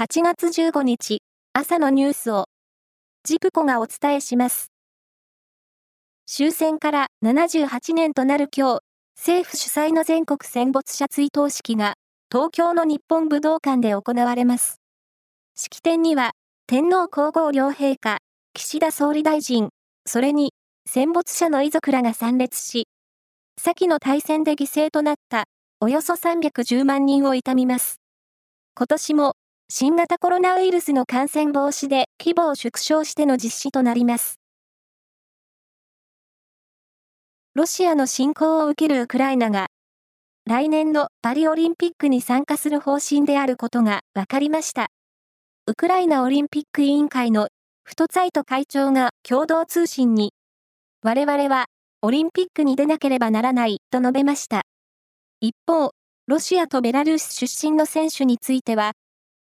8月15日、朝のニュースを、ジプコがお伝えします。終戦から78年となる今日、政府主催の全国戦没者追悼式が、東京の日本武道館で行われます。式典には、天皇皇后両陛下、岸田総理大臣、それに、戦没者の遺族らが参列し、先の大戦で犠牲となったおよそ310万人を悼みます。今年も新型コロナウイルスの感染防止で規模を縮小しての実施となります。ロシアの侵攻を受けるウクライナが、来年のパリオリンピックに参加する方針であることが分かりました。ウクライナオリンピック委員会のフトツァイト会長が共同通信に、我々はオリンピックに出なければならないと述べました。一方、ロシアとベラルーシ出身の選手については、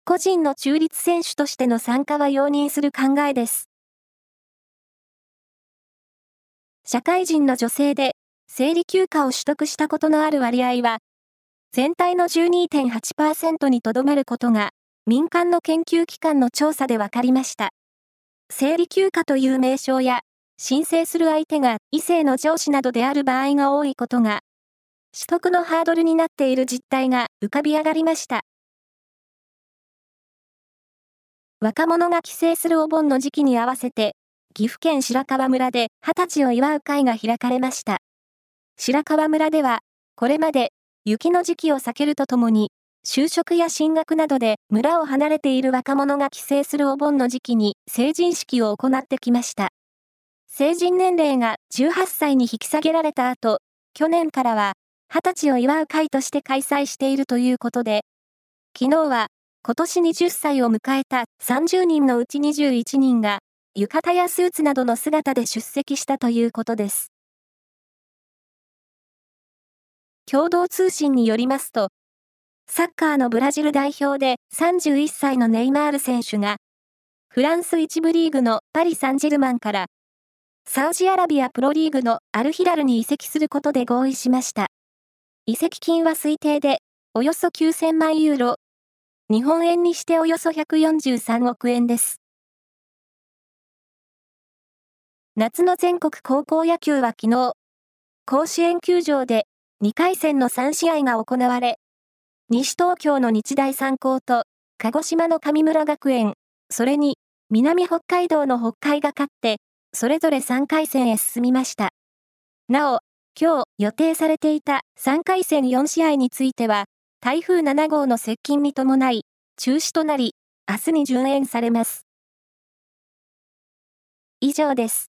個人の中立選手としての参加は容認する考えです。社会人の女性で生理休暇を取得したことのある割合は、全体の12.8%にとどまることが、民間の研究機関の調査で分かりました。生理休暇という名称や、申請する相手が異性の上司などである場合が多いことが取得のハードルになっている実態が浮かび上がりました。若者が帰省するお盆の時期に合わせて、岐阜県白川村で二十歳を祝う会が開かれました。白川村では、これまで雪の時期を避けるとともに、就職や進学などで村を離れている若者が帰省するお盆の時期に成人式を行ってきました。成人年齢が18歳に引き下げられた後、去年からは20歳を祝う会として開催しているということで、昨日は今年20歳を迎えた30人のうち21人が浴衣やスーツなどの姿で出席したということです。共同通信によりますと、サッカーのブラジル代表で31歳のネイマール選手が、フランス1部リーグのパリ・サンジェルマンから、サウジアラビアプロリーグのアルヒラルに移籍することで合意しました。移籍金は推定で、およそ9000万ユーロ。日本円にしておよそ143億円です。夏の全国高校野球は昨日、甲子園球場で2回戦の3試合が行われ、西東京の日大三高と鹿児島の神村学園、それに南北海道の北海が勝って、それぞれ3回戦へ進みました。なお、今日予定されていた3回戦4試合については、台風7号の接近に伴い、中止となり、明日に順延されます。以上です。